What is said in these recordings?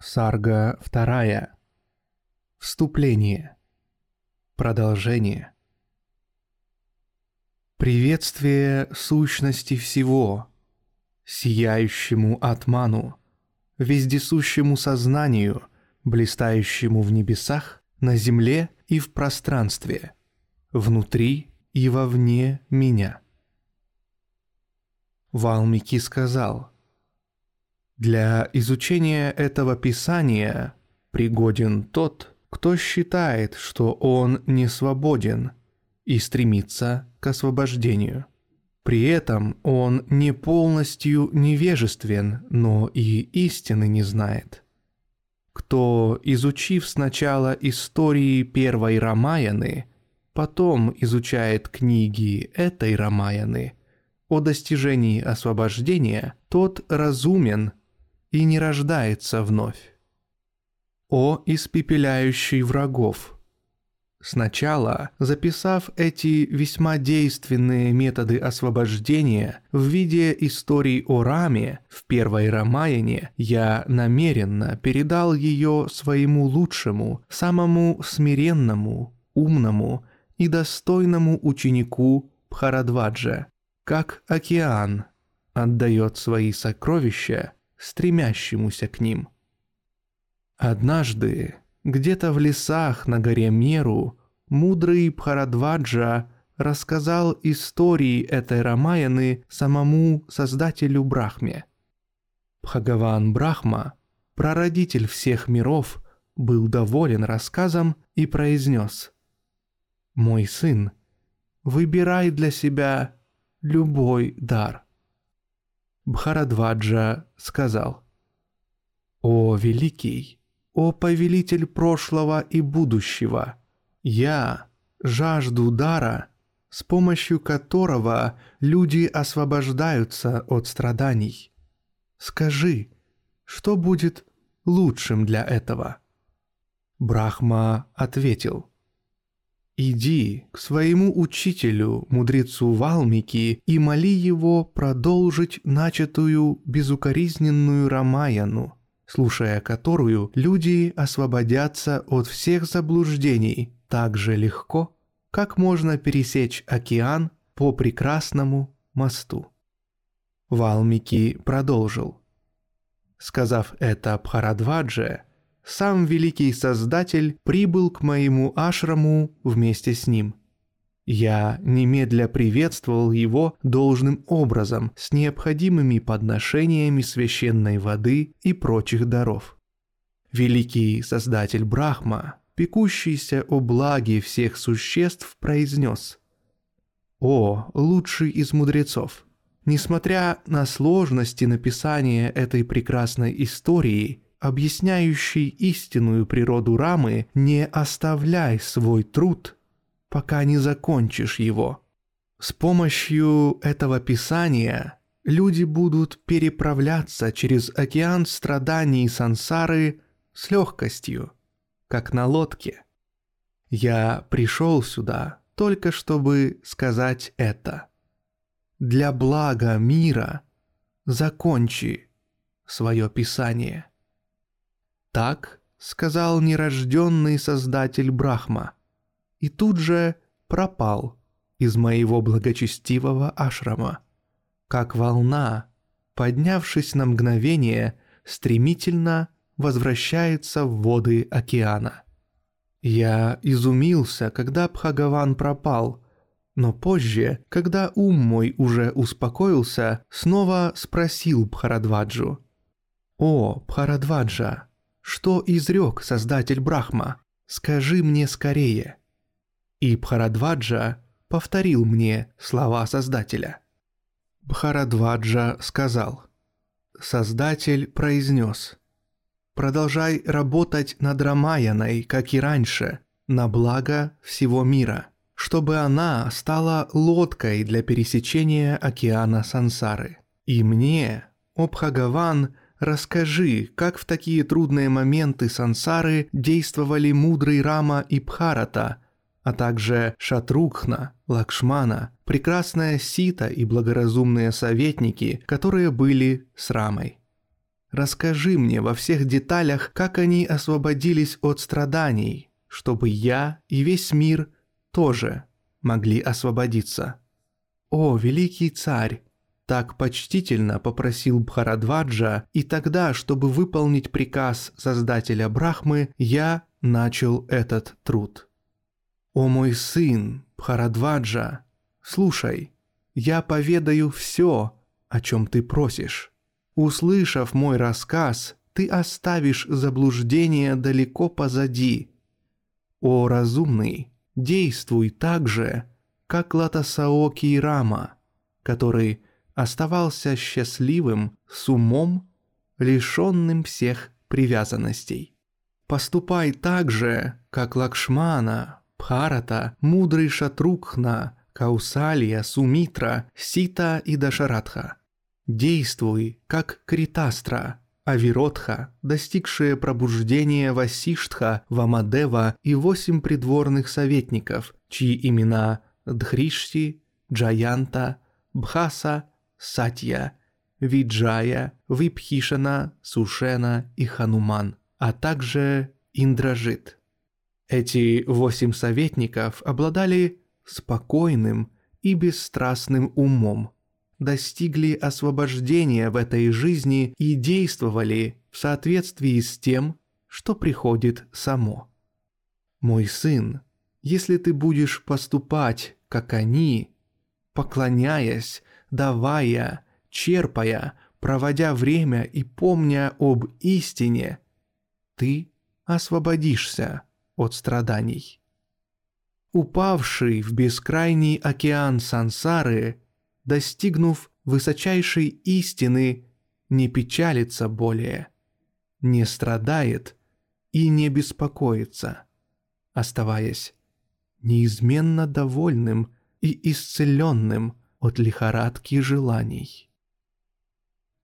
Сарга вторая. Вступление. Продолжение. Приветствие сущности всего, сияющему атману, вездесущему сознанию, блистающему в небесах, на земле и в пространстве, внутри и вовне меня. Валмики сказал, «Для изучения этого писания пригоден тот, кто считает, что он не свободен и стремится к освобождению. При этом он не полностью невежествен, но и истины не знает. Кто, изучив сначала истории первой Рамаяны, потом изучает книги этой Рамаяны, о достижении освобождения, тот разумен и не рождается вновь. О испепеляющий врагов – Сначала, записав эти весьма действенные методы освобождения в виде истории о Раме в первой Рамаяне, я намеренно передал ее своему лучшему, самому смиренному, умному и достойному ученику Бхарадваджа, как океан отдает свои сокровища стремящемуся к ним. Однажды где-то в лесах на горе Меру мудрый Бхарадваджа рассказал истории этой Рамаяны самому создателю Брахме. Бхагаван Брахма, прародитель всех миров, был доволен рассказом и произнес «Мой сын, выбирай для себя любой дар». Бхарадваджа сказал «О, великий, «О повелитель прошлого и будущего, я жажду дара, с помощью которого люди освобождаются от страданий. Скажи, что будет лучшим для этого?» Брахма ответил. «Иди к своему учителю, мудрецу Валмики, и моли его продолжить начатую безукоризненную Рамаяну, слушая которую люди освободятся от всех заблуждений так же легко, как можно пересечь океан по прекрасному мосту. Валмики продолжил. Сказав это Бхарадвадже, сам великий создатель прибыл к моему ашраму вместе с ним – я немедля приветствовал его должным образом с необходимыми подношениями священной воды и прочих даров. Великий Создатель Брахма, пекущийся о благе всех существ, произнес «О, лучший из мудрецов!» Несмотря на сложности написания этой прекрасной истории, объясняющей истинную природу Рамы, не оставляй свой труд – пока не закончишь его. С помощью этого писания люди будут переправляться через океан страданий сансары с легкостью, как на лодке. Я пришел сюда только чтобы сказать это. Для блага мира закончи свое писание. Так сказал нерожденный создатель Брахма – и тут же пропал из моего благочестивого ашрама, как волна, поднявшись на мгновение, стремительно возвращается в воды океана. Я изумился, когда Бхагаван пропал, но позже, когда ум мой уже успокоился, снова спросил Бхарадваджу. «О, Бхарадваджа, что изрек Создатель Брахма? Скажи мне скорее». И Бхарадваджа повторил мне слова Создателя. Бхарадваджа сказал. Создатель произнес. Продолжай работать над Рамаяной, как и раньше, на благо всего мира, чтобы она стала лодкой для пересечения океана сансары. И мне, о Бхагаван, расскажи, как в такие трудные моменты сансары действовали мудрый Рама и Бхарата – а также Шатрукхна, Лакшмана, прекрасная Сита и благоразумные советники, которые были с Рамой. расскажи мне во всех деталях, как они освободились от страданий, чтобы я и весь мир тоже могли освободиться. О, великий царь, так почтительно попросил Бхарадваджа, и тогда, чтобы выполнить приказ Создателя Брахмы, я начал этот труд. «О мой сын, Бхарадваджа, слушай, я поведаю все, о чем ты просишь. Услышав мой рассказ, ты оставишь заблуждение далеко позади. О разумный, действуй так же, как Латасаоки Рама, который оставался счастливым с умом, лишенным всех привязанностей. Поступай так же, как Лакшмана, Бхарата, мудрый Шатрукхна, Каусалия, Сумитра, Сита и Дашаратха. Действуй, как Критастра, Авиротха, достигшие пробуждения Васиштха, Вамадева и восемь придворных советников, чьи имена Дхришти, Джаянта, Бхаса, Сатья, Виджая, Випхишана, Сушена и Хануман, а также Индражит. Эти восемь советников обладали спокойным и бесстрастным умом, достигли освобождения в этой жизни и действовали в соответствии с тем, что приходит само. Мой сын, если ты будешь поступать, как они, поклоняясь, давая, черпая, проводя время и помня об истине, ты освободишься от страданий. Упавший в бескрайний океан сансары, достигнув высочайшей истины, не печалится более, не страдает и не беспокоится, оставаясь неизменно довольным и исцеленным от лихорадки желаний.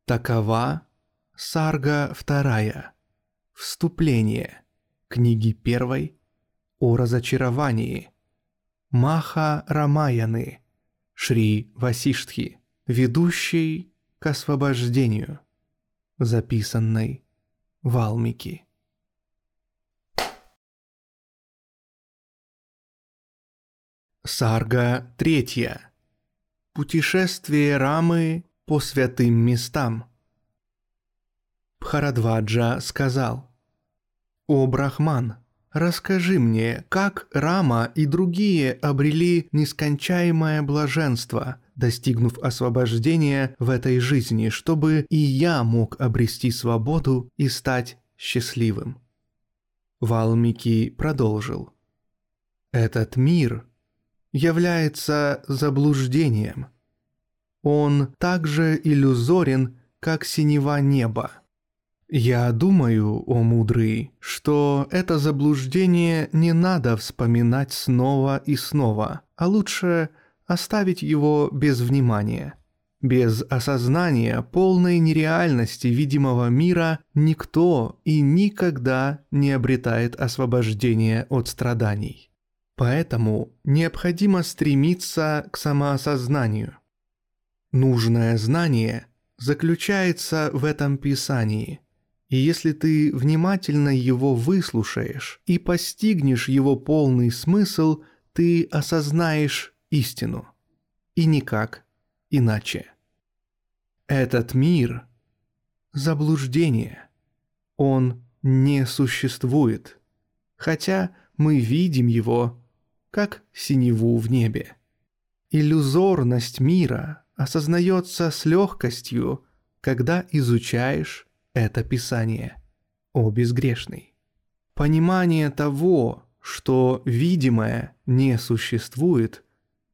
Такова Сарга вторая. Вступление. Книги первой о разочаровании. Маха Рамаяны. Шри Васиштхи. Ведущий к освобождению. Записанной Валмики. Сарга третья. Путешествие Рамы по святым местам. Бхарадваджа сказал, «О Брахман, расскажи мне, как Рама и другие обрели нескончаемое блаженство, достигнув освобождения в этой жизни, чтобы и я мог обрести свободу и стать счастливым». Валмики продолжил, «Этот мир – является заблуждением. Он также иллюзорен, как синева неба. Я думаю, о мудрый, что это заблуждение не надо вспоминать снова и снова, а лучше оставить его без внимания. Без осознания полной нереальности видимого мира никто и никогда не обретает освобождения от страданий. Поэтому необходимо стремиться к самоосознанию. Нужное знание заключается в этом писании, и если ты внимательно его выслушаешь и постигнешь его полный смысл, ты осознаешь истину. И никак иначе. Этот мир – заблуждение. Он не существует. Хотя мы видим его как синеву в небе. Иллюзорность мира осознается с легкостью, когда изучаешь это Писание, о безгрешный. Понимание того, что видимое не существует,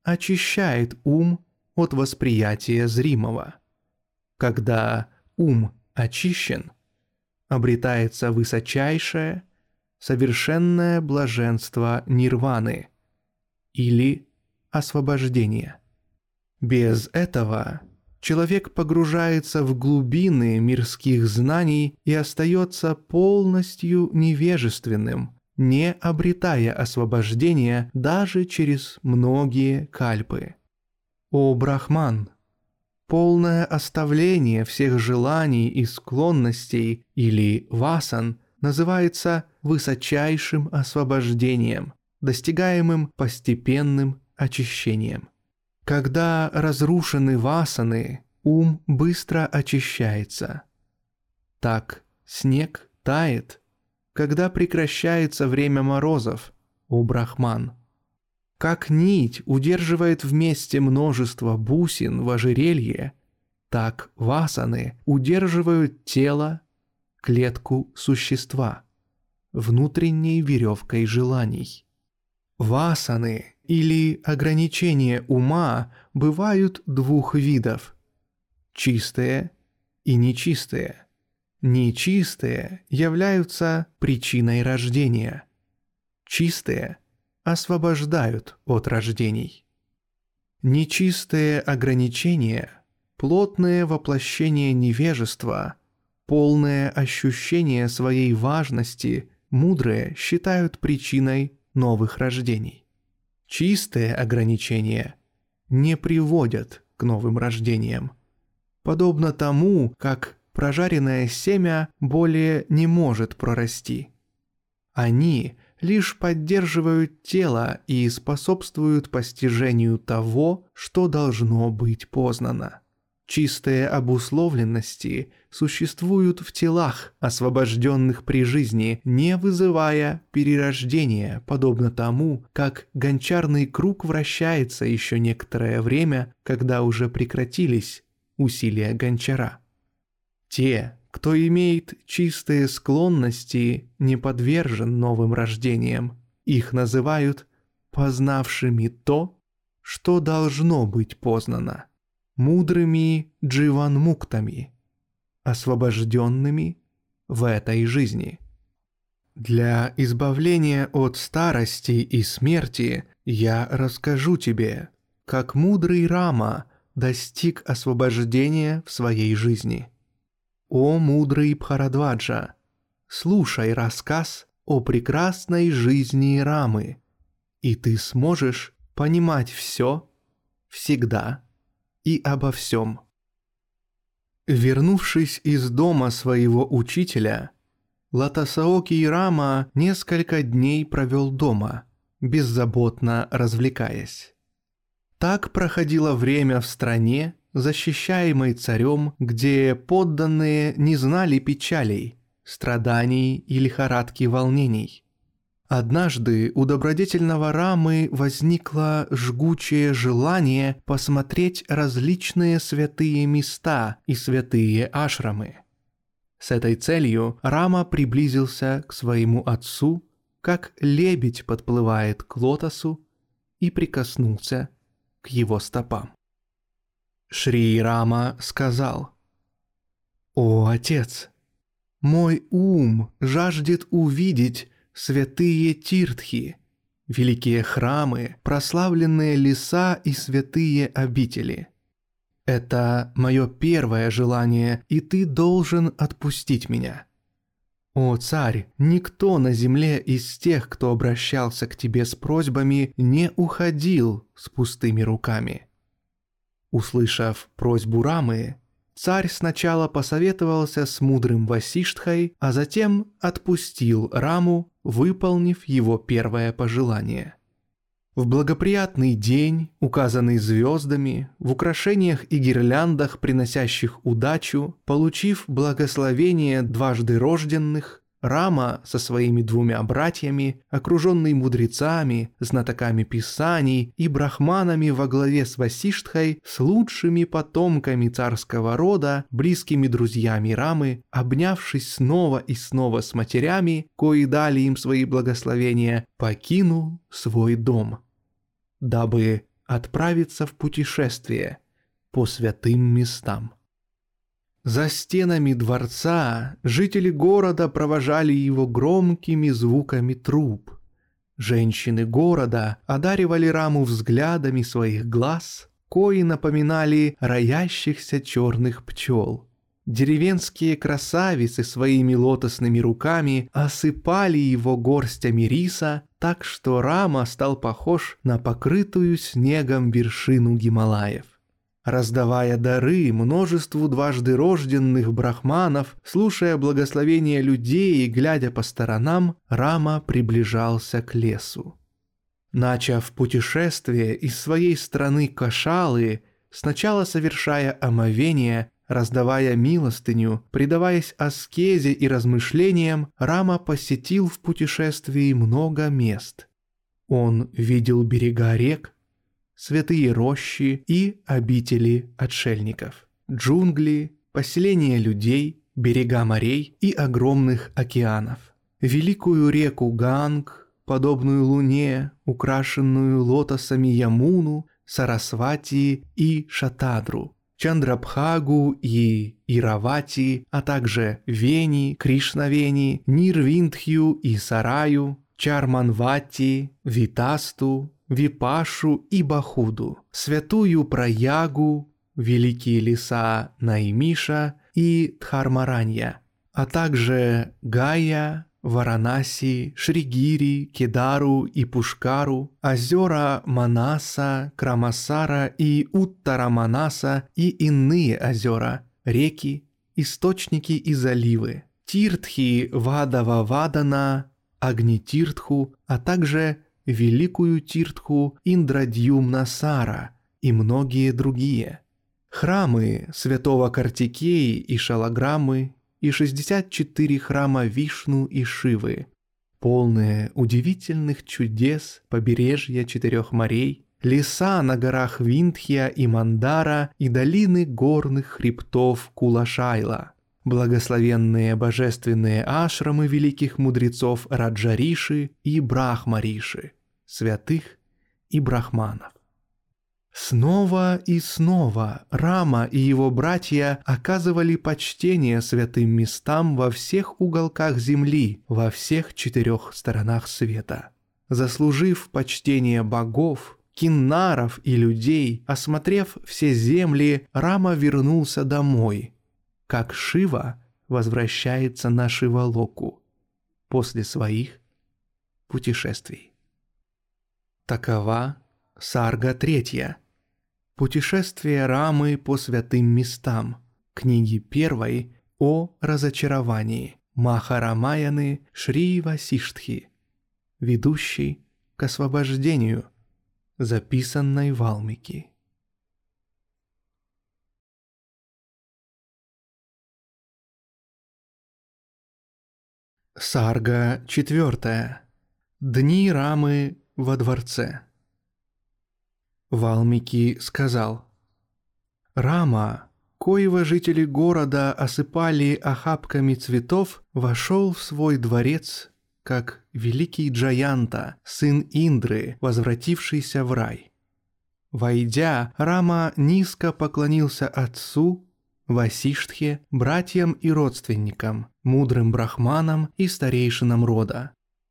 очищает ум от восприятия зримого. Когда ум очищен, обретается высочайшее, совершенное блаженство нирваны – или освобождение. Без этого человек погружается в глубины мирских знаний и остается полностью невежественным, не обретая освобождения даже через многие кальпы. О Брахман, Полное оставление всех желаний и склонностей или васан называется высочайшим освобождением, достигаемым постепенным очищением. Когда разрушены васаны, ум быстро очищается. Так снег тает, когда прекращается время морозов, о Брахман. Как нить удерживает вместе множество бусин в ожерелье, так васаны удерживают тело, клетку существа, внутренней веревкой желаний. Васаны или ограничения ума бывают двух видов – чистые и нечистые. Нечистые являются причиной рождения. Чистые освобождают от рождений. Нечистые ограничения – плотное воплощение невежества, полное ощущение своей важности мудрые считают причиной новых рождений. Чистые ограничения не приводят к новым рождениям. Подобно тому, как прожаренное семя более не может прорасти. Они лишь поддерживают тело и способствуют постижению того, что должно быть познано. Чистые обусловленности существуют в телах, освобожденных при жизни, не вызывая перерождения, подобно тому, как гончарный круг вращается еще некоторое время, когда уже прекратились усилия гончара. Те, кто имеет чистые склонности, не подвержен новым рождениям. Их называют познавшими то, что должно быть познано мудрыми дживанмуктами, освобожденными в этой жизни. Для избавления от старости и смерти я расскажу тебе, как мудрый Рама достиг освобождения в своей жизни. О мудрый Бхарадваджа, слушай рассказ о прекрасной жизни Рамы, и ты сможешь понимать все всегда и обо всем. Вернувшись из дома своего учителя, Латасаоки Рама несколько дней провел дома, беззаботно развлекаясь. Так проходило время в стране, защищаемой царем, где подданные не знали печалей, страданий и лихорадки волнений – Однажды у добродетельного Рамы возникло жгучее желание посмотреть различные святые места и святые ашрамы. С этой целью Рама приблизился к своему отцу, как лебедь подплывает к лотосу, и прикоснулся к его стопам. Шри Рама сказал, «О, отец, мой ум жаждет увидеть святые тиртхи, великие храмы, прославленные леса и святые обители. Это мое первое желание, и ты должен отпустить меня. О царь, никто на земле из тех, кто обращался к тебе с просьбами, не уходил с пустыми руками. Услышав просьбу Рамы, царь сначала посоветовался с мудрым Васиштхой, а затем отпустил Раму выполнив его первое пожелание. В благоприятный день, указанный звездами, в украшениях и гирляндах, приносящих удачу, получив благословение дважды рожденных, Рама со своими двумя братьями, окруженный мудрецами, знатоками писаний и брахманами во главе с Васиштхой, с лучшими потомками царского рода, близкими друзьями Рамы, обнявшись снова и снова с матерями, кои дали им свои благословения, покинул свой дом, дабы отправиться в путешествие по святым местам. За стенами дворца жители города провожали его громкими звуками труб. Женщины города одаривали раму взглядами своих глаз, кои напоминали роящихся черных пчел. Деревенские красавицы своими лотосными руками осыпали его горстями риса, так что Рама стал похож на покрытую снегом вершину Гималаев. Раздавая дары множеству дважды рожденных брахманов, слушая благословения людей и глядя по сторонам, Рама приближался к лесу. Начав путешествие из своей страны Кашалы, сначала совершая омовение, раздавая милостыню, предаваясь аскезе и размышлениям, Рама посетил в путешествии много мест. Он видел берега рек, святые рощи и обители отшельников, джунгли, поселения людей, берега морей и огромных океанов, великую реку Ганг, подобную луне, украшенную лотосами Ямуну, Сарасвати и Шатадру, Чандрабхагу и Иравати, а также Вени, Кришнавени, Нирвиндхью и Сараю, Чарманвати, Витасту, Випашу и Бахуду, святую Праягу, великие леса Наймиша и Дхармаранья, а также Гая, Варанаси, Шригири, Кедару и Пушкару, озера Манаса, Крамасара и Уттараманаса и иные озера, реки, источники и заливы, Тиртхи Вадава Вадана, Агнитиртху, а также Великую Тиртху Индрадьюмнасара и многие другие. Храмы святого Картикеи и Шалаграммы и 64 храма Вишну и Шивы, полные удивительных чудес побережья четырех морей, леса на горах Виндхия и Мандара и долины горных хребтов Кулашайла, благословенные божественные ашрамы великих мудрецов Раджариши и Брахмариши, святых и брахманов. Снова и снова Рама и его братья оказывали почтение святым местам во всех уголках земли, во всех четырех сторонах света. Заслужив почтение богов, киннаров и людей, осмотрев все земли, Рама вернулся домой, как Шива возвращается на Шивалоку после своих путешествий. Такова Сарга третья. Путешествие Рамы по святым местам. Книги первой о разочаровании. Махарамаяны Шри Васиштхи. Ведущий к освобождению. Записанной Валмики. Сарга четвертая. Дни Рамы во дворце. Валмики сказал, «Рама, коего жители города осыпали охапками цветов, вошел в свой дворец, как великий Джаянта, сын Индры, возвратившийся в рай. Войдя, Рама низко поклонился отцу, Васиштхе, братьям и родственникам, мудрым брахманам и старейшинам рода.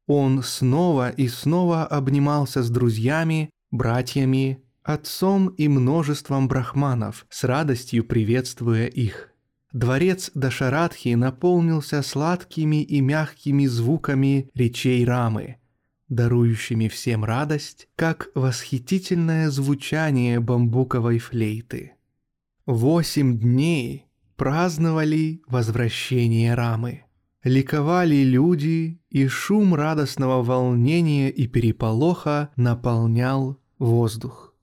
Он снова и снова обнимался с друзьями, братьями, отцом и множеством брахманов, с радостью приветствуя их. Дворец Дашарадхи наполнился сладкими и мягкими звуками речей Рамы, дарующими всем радость, как восхитительное звучание бамбуковой флейты. Восемь дней праздновали возвращение Рамы. Ликовали люди, и шум радостного волнения и переполоха наполнял воздух.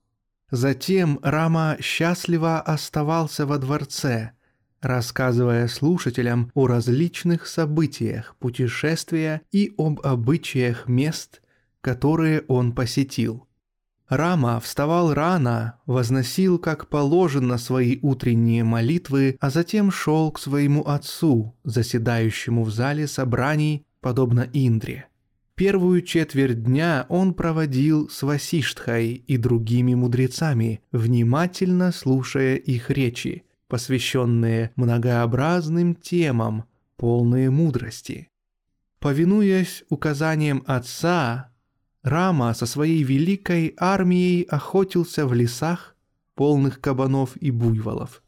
Затем Рама счастливо оставался во дворце, рассказывая слушателям о различных событиях путешествия и об обычаях мест, которые он посетил. Рама вставал рано, возносил как положено свои утренние молитвы, а затем шел к своему отцу, заседающему в зале собраний, подобно Индре. Первую четверть дня он проводил с Васиштхой и другими мудрецами, внимательно слушая их речи, посвященные многообразным темам, полные мудрости. Повинуясь указаниям отца, Рама со своей великой армией охотился в лесах, полных кабанов и буйволов.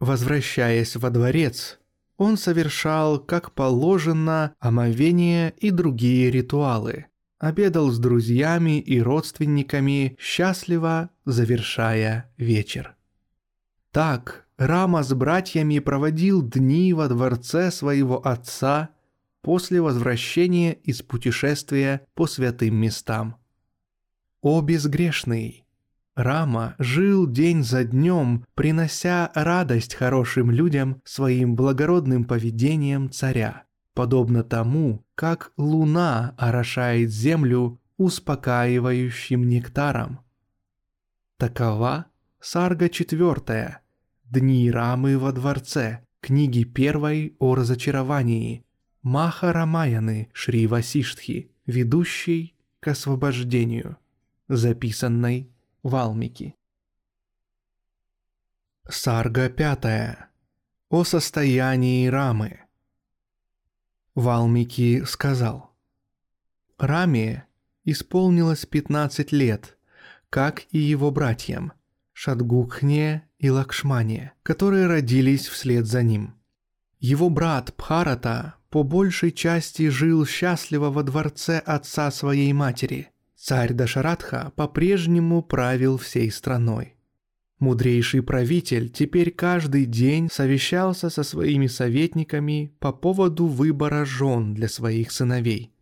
Возвращаясь во дворец, он совершал, как положено, омовение и другие ритуалы. Обедал с друзьями и родственниками, счастливо завершая вечер. Так Рама с братьями проводил дни во дворце своего отца после возвращения из путешествия по святым местам. О безгрешный! Рама жил день за днем, принося радость хорошим людям своим благородным поведением царя, подобно тому, как луна орошает землю успокаивающим нектаром. Такова сарга четвертая, дни Рамы во дворце, книги первой о разочаровании, Маха Рамаяны Шри Васиштхи, ведущей к освобождению, записанной Валмики. Сарга пятая. О состоянии Рамы. Валмики сказал. Раме исполнилось 15 лет, как и его братьям Шадгукхне и Лакшмане, которые родились вслед за ним. Его брат Бхарата по большей части жил счастливо во дворце отца своей матери. Царь Дашаратха по-прежнему правил всей страной. Мудрейший правитель теперь каждый день совещался со своими советниками по поводу выбора жен для своих сыновей.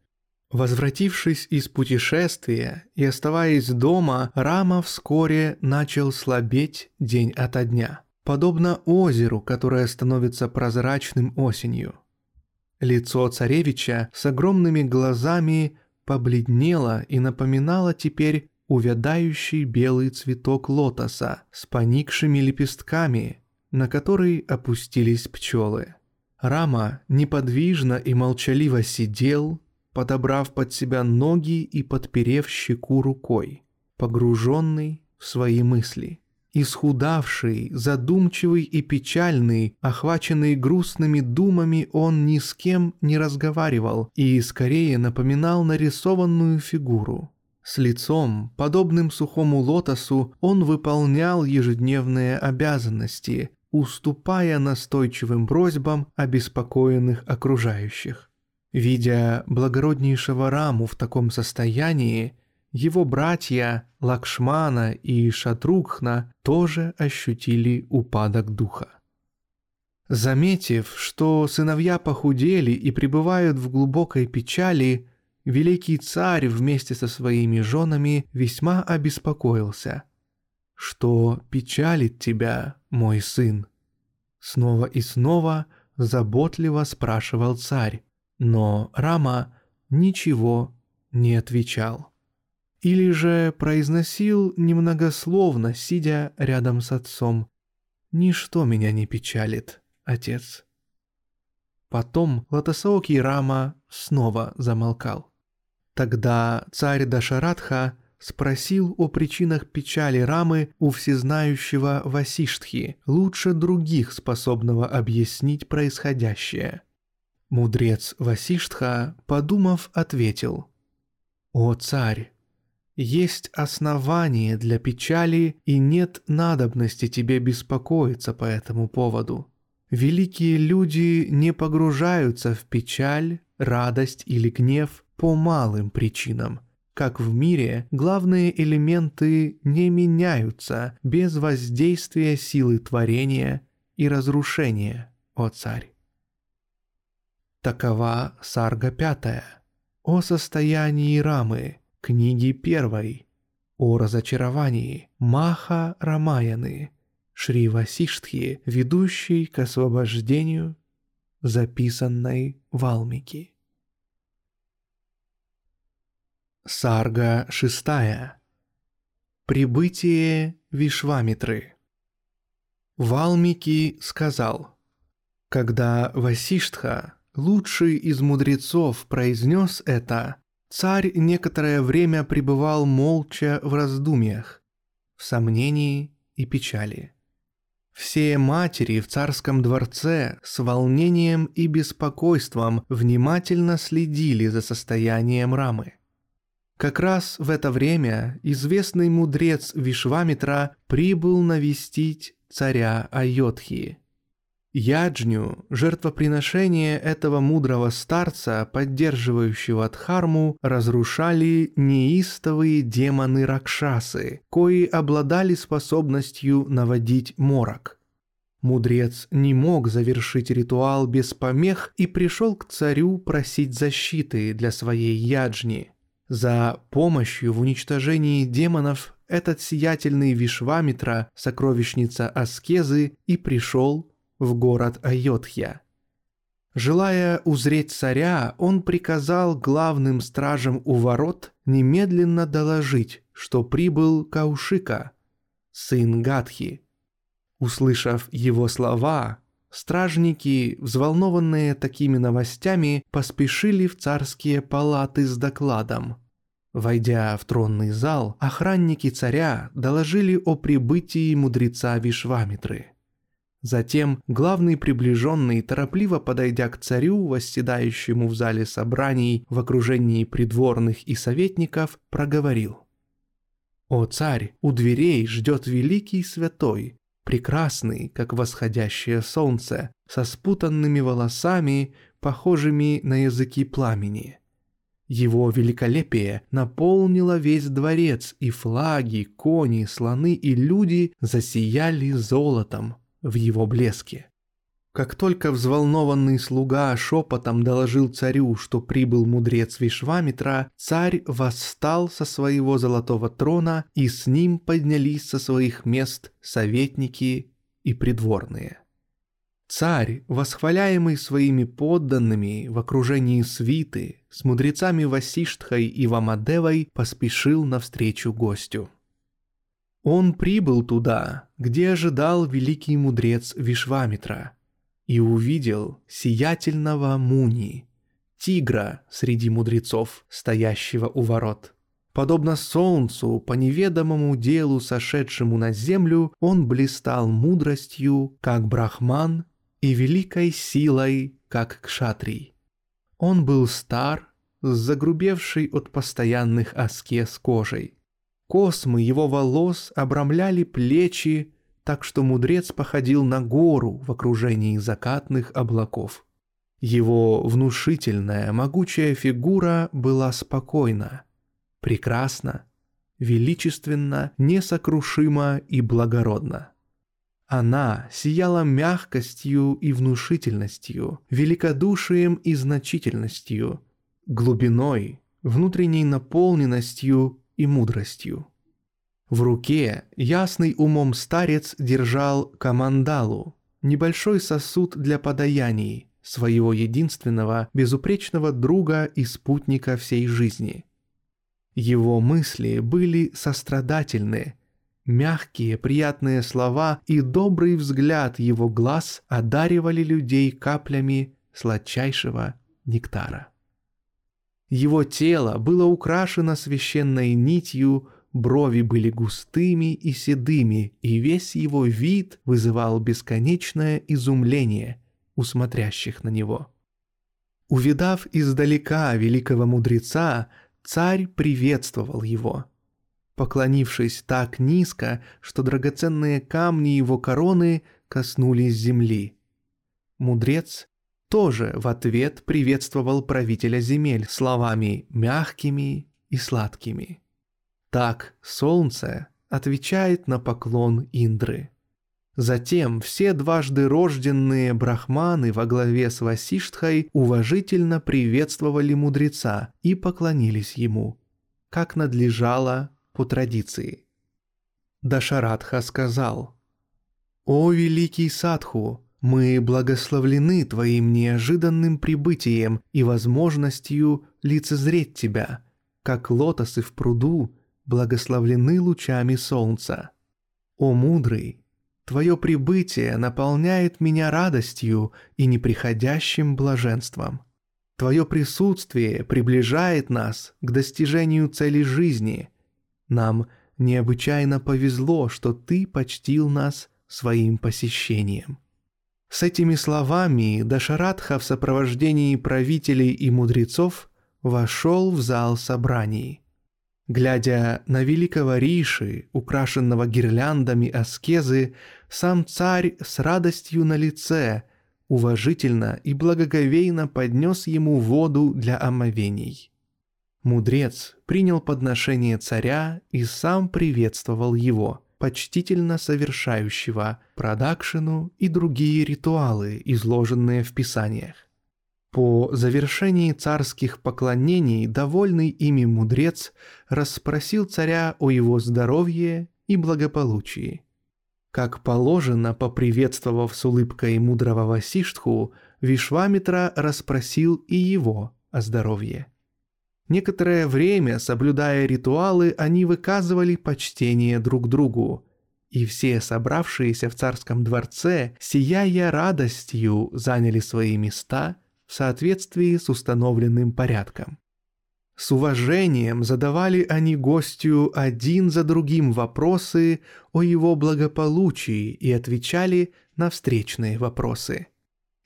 Возвратившись из путешествия и оставаясь дома, Рама вскоре начал слабеть день ото дня, подобно озеру, которое становится прозрачным осенью. Лицо царевича с огромными глазами побледнело и напоминало теперь увядающий белый цветок лотоса с поникшими лепестками, на который опустились пчелы. Рама неподвижно и молчаливо сидел, подобрав под себя ноги и подперев щеку рукой, погруженный в свои мысли. Исхудавший, задумчивый и печальный, охваченный грустными думами, он ни с кем не разговаривал и скорее напоминал нарисованную фигуру. С лицом, подобным сухому лотосу, он выполнял ежедневные обязанности, уступая настойчивым просьбам обеспокоенных окружающих. Видя благороднейшего Раму в таком состоянии, его братья Лакшмана и Шатрукхна тоже ощутили упадок духа. Заметив, что сыновья похудели и пребывают в глубокой печали, великий царь вместе со своими женами весьма обеспокоился. «Что печалит тебя, мой сын?» Снова и снова заботливо спрашивал царь, но Рама ничего не отвечал. Или же произносил немногословно, сидя рядом с отцом. «Ничто меня не печалит, отец». Потом Латасаоки Рама снова замолкал. Тогда царь Дашаратха спросил о причинах печали Рамы у всезнающего Васиштхи, лучше других способного объяснить происходящее – Мудрец Васиштха, подумав, ответил, «О царь, есть основание для печали и нет надобности тебе беспокоиться по этому поводу. Великие люди не погружаются в печаль, радость или гнев по малым причинам. Как в мире, главные элементы не меняются без воздействия силы творения и разрушения, о царь. Такова сарга пятая. О состоянии Рамы, книги первой. О разочаровании Маха Рамаяны, Шри Васиштхи, ведущей к освобождению, записанной Валмики. Сарга шестая. Прибытие Вишвамитры. Валмики сказал, когда Васиштха Лучший из мудрецов произнес это, царь некоторое время пребывал молча в раздумьях, в сомнении и печали. Все матери в царском дворце с волнением и беспокойством внимательно следили за состоянием рамы. Как раз в это время известный мудрец Вишвамитра прибыл навестить царя Айодхи. Яджню, жертвоприношение этого мудрого старца, поддерживающего Дхарму, разрушали неистовые демоны Ракшасы, кои обладали способностью наводить морок. Мудрец не мог завершить ритуал без помех и пришел к царю просить защиты для своей яджни. За помощью в уничтожении демонов этот сиятельный Вишвамитра, сокровищница Аскезы, и пришел в город Айотхья. Желая узреть царя, он приказал главным стражам у ворот немедленно доложить, что прибыл Каушика, сын Гадхи. Услышав его слова, стражники, взволнованные такими новостями, поспешили в царские палаты с докладом. Войдя в тронный зал, охранники царя доложили о прибытии мудреца Вишвамитры. Затем главный приближенный, торопливо подойдя к царю, восседающему в зале собраний в окружении придворных и советников, проговорил. «О царь, у дверей ждет великий святой, прекрасный, как восходящее солнце, со спутанными волосами, похожими на языки пламени. Его великолепие наполнило весь дворец, и флаги, кони, слоны и люди засияли золотом в его блеске. Как только взволнованный слуга шепотом доложил царю, что прибыл мудрец Вишвамитра, царь восстал со своего золотого трона, и с ним поднялись со своих мест советники и придворные. Царь, восхваляемый своими подданными в окружении свиты, с мудрецами Васиштхой и Вамадевой поспешил навстречу гостю. Он прибыл туда, где ожидал великий мудрец Вишвамитра, и увидел сиятельного Муни, тигра среди мудрецов, стоящего у ворот. Подобно солнцу, по неведомому делу сошедшему на землю, он блистал мудростью, как брахман и великой силой, как кшатрий. Он был стар, с загрубевшей от постоянных аскез кожей. Космы его волос обрамляли плечи, так что мудрец походил на гору в окружении закатных облаков. Его внушительная, могучая фигура была спокойна, прекрасна, величественна, несокрушима и благородна. Она сияла мягкостью и внушительностью, великодушием и значительностью, глубиной, внутренней наполненностью и мудростью. В руке ясный умом старец держал камандалу, небольшой сосуд для подаяний, своего единственного безупречного друга и спутника всей жизни. Его мысли были сострадательны, Мягкие, приятные слова и добрый взгляд его глаз одаривали людей каплями сладчайшего нектара. Его тело было украшено священной нитью, брови были густыми и седыми, и весь его вид вызывал бесконечное изумление у смотрящих на него. Увидав издалека великого мудреца, царь приветствовал его – поклонившись так низко, что драгоценные камни его короны коснулись земли. Мудрец тоже в ответ приветствовал правителя земель словами мягкими и сладкими. Так солнце отвечает на поклон Индры. Затем все дважды рожденные брахманы во главе с Васиштхой уважительно приветствовали мудреца и поклонились ему, как надлежало по традиции. Дашарадха сказал, «О великий Садху, мы благословлены твоим неожиданным прибытием и возможностью лицезреть тебя, как лотосы в пруду благословлены лучами солнца. О мудрый, твое прибытие наполняет меня радостью и неприходящим блаженством. Твое присутствие приближает нас к достижению цели жизни – нам необычайно повезло, что ты почтил нас своим посещением». С этими словами Дашарадха в сопровождении правителей и мудрецов вошел в зал собраний. Глядя на великого Риши, украшенного гирляндами аскезы, сам царь с радостью на лице уважительно и благоговейно поднес ему воду для омовений. Мудрец принял подношение царя и сам приветствовал его, почтительно совершающего продакшену и другие ритуалы, изложенные в писаниях. По завершении царских поклонений довольный ими мудрец расспросил царя о его здоровье и благополучии. Как положено, поприветствовав с улыбкой мудрого Васиштху, Вишвамитра расспросил и его о здоровье. Некоторое время, соблюдая ритуалы, они выказывали почтение друг другу, и все собравшиеся в царском дворце, сияя радостью, заняли свои места в соответствии с установленным порядком. С уважением задавали они гостю один за другим вопросы о его благополучии и отвечали на встречные вопросы.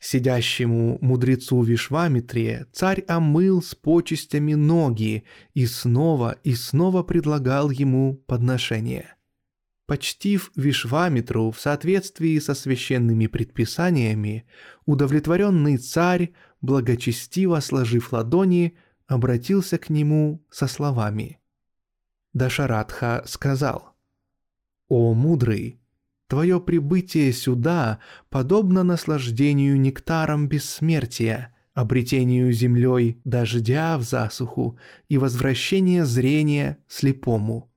Сидящему мудрецу Вишвамитре царь омыл с почестями ноги и снова и снова предлагал ему подношение. Почтив Вишвамитру в соответствии со священными предписаниями, удовлетворенный царь, благочестиво сложив ладони, обратился к нему со словами. Дашаратха сказал, «О мудрый, Твое прибытие сюда подобно наслаждению нектаром бессмертия, обретению землей дождя в засуху и возвращение зрения слепому.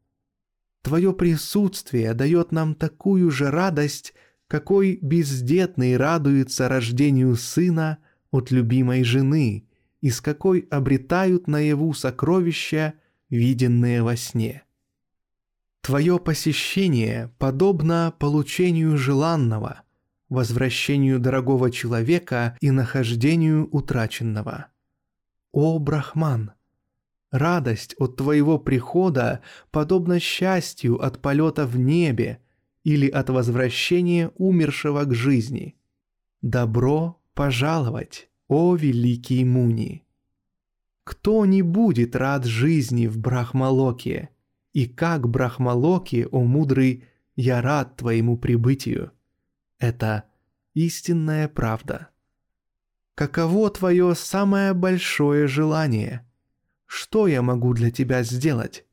Твое присутствие дает нам такую же радость, какой бездетный радуется рождению сына от любимой жены, и с какой обретают наяву сокровища, виденные во сне. Твое посещение подобно получению желанного, возвращению дорогого человека и нахождению утраченного. О, Брахман! Радость от твоего прихода подобна счастью от полета в небе или от возвращения умершего к жизни. Добро пожаловать, о великий Муни! Кто не будет рад жизни в Брахмалоке – и как Брахмалоки, о мудрый, я рад твоему прибытию. Это истинная правда. Каково твое самое большое желание? Что я могу для тебя сделать?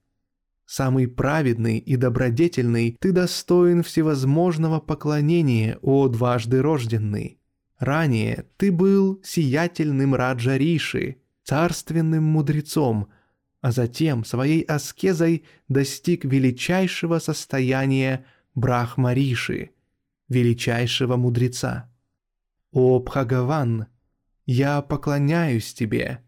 Самый праведный и добродетельный, ты достоин всевозможного поклонения, о дважды рожденный. Ранее ты был сиятельным Раджа Риши, царственным мудрецом – а затем своей аскезой достиг величайшего состояния Брахмариши, величайшего мудреца. «О, Бхагаван, я поклоняюсь тебе!»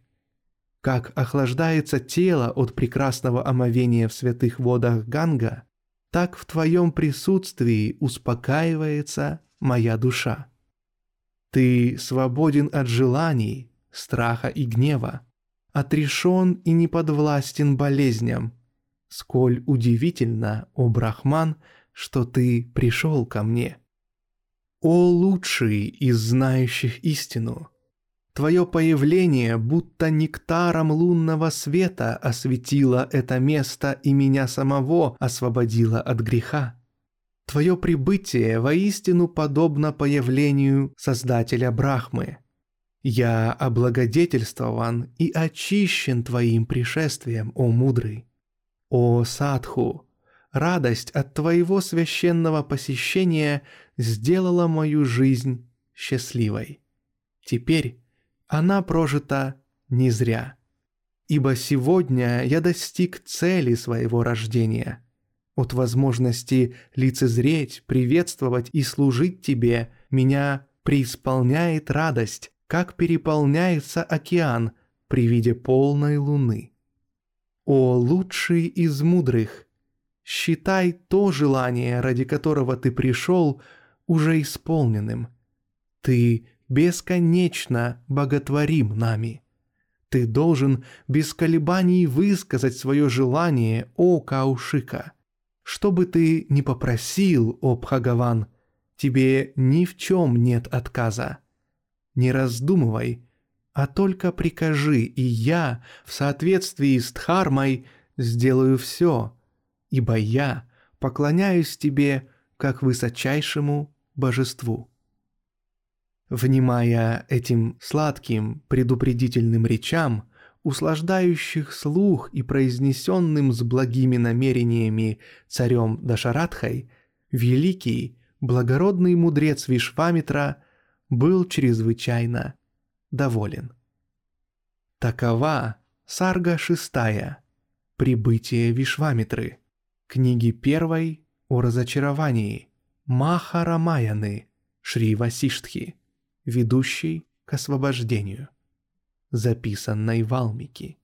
Как охлаждается тело от прекрасного омовения в святых водах Ганга, так в твоем присутствии успокаивается моя душа. Ты свободен от желаний, страха и гнева, отрешен и не подвластен болезням. Сколь удивительно, о Брахман, что ты пришел ко мне. О лучший из знающих истину! Твое появление будто нектаром лунного света осветило это место и меня самого освободило от греха. Твое прибытие воистину подобно появлению Создателя Брахмы – я облагодетельствован и очищен твоим пришествием, о мудрый. О Садху, радость от твоего священного посещения сделала мою жизнь счастливой. Теперь она прожита не зря. Ибо сегодня я достиг цели своего рождения. От возможности лицезреть, приветствовать и служить тебе меня преисполняет радость, как переполняется океан при виде полной луны. О лучший из мудрых, считай то желание, ради которого ты пришел, уже исполненным. Ты бесконечно боготворим нами. Ты должен без колебаний высказать свое желание, о Каушика. Что бы ты ни попросил, о Бхагаван, тебе ни в чем нет отказа не раздумывай, а только прикажи, и я, в соответствии с Дхармой, сделаю все, ибо я поклоняюсь тебе как высочайшему божеству». Внимая этим сладким предупредительным речам, услаждающих слух и произнесенным с благими намерениями царем Дашаратхой, великий, благородный мудрец Вишвамитра был чрезвычайно доволен. Такова сарга шестая, прибытие Вишвамитры, книги первой о разочаровании, Махарамаяны, Шри Васиштхи, ведущий к освобождению. Записанной Валмики.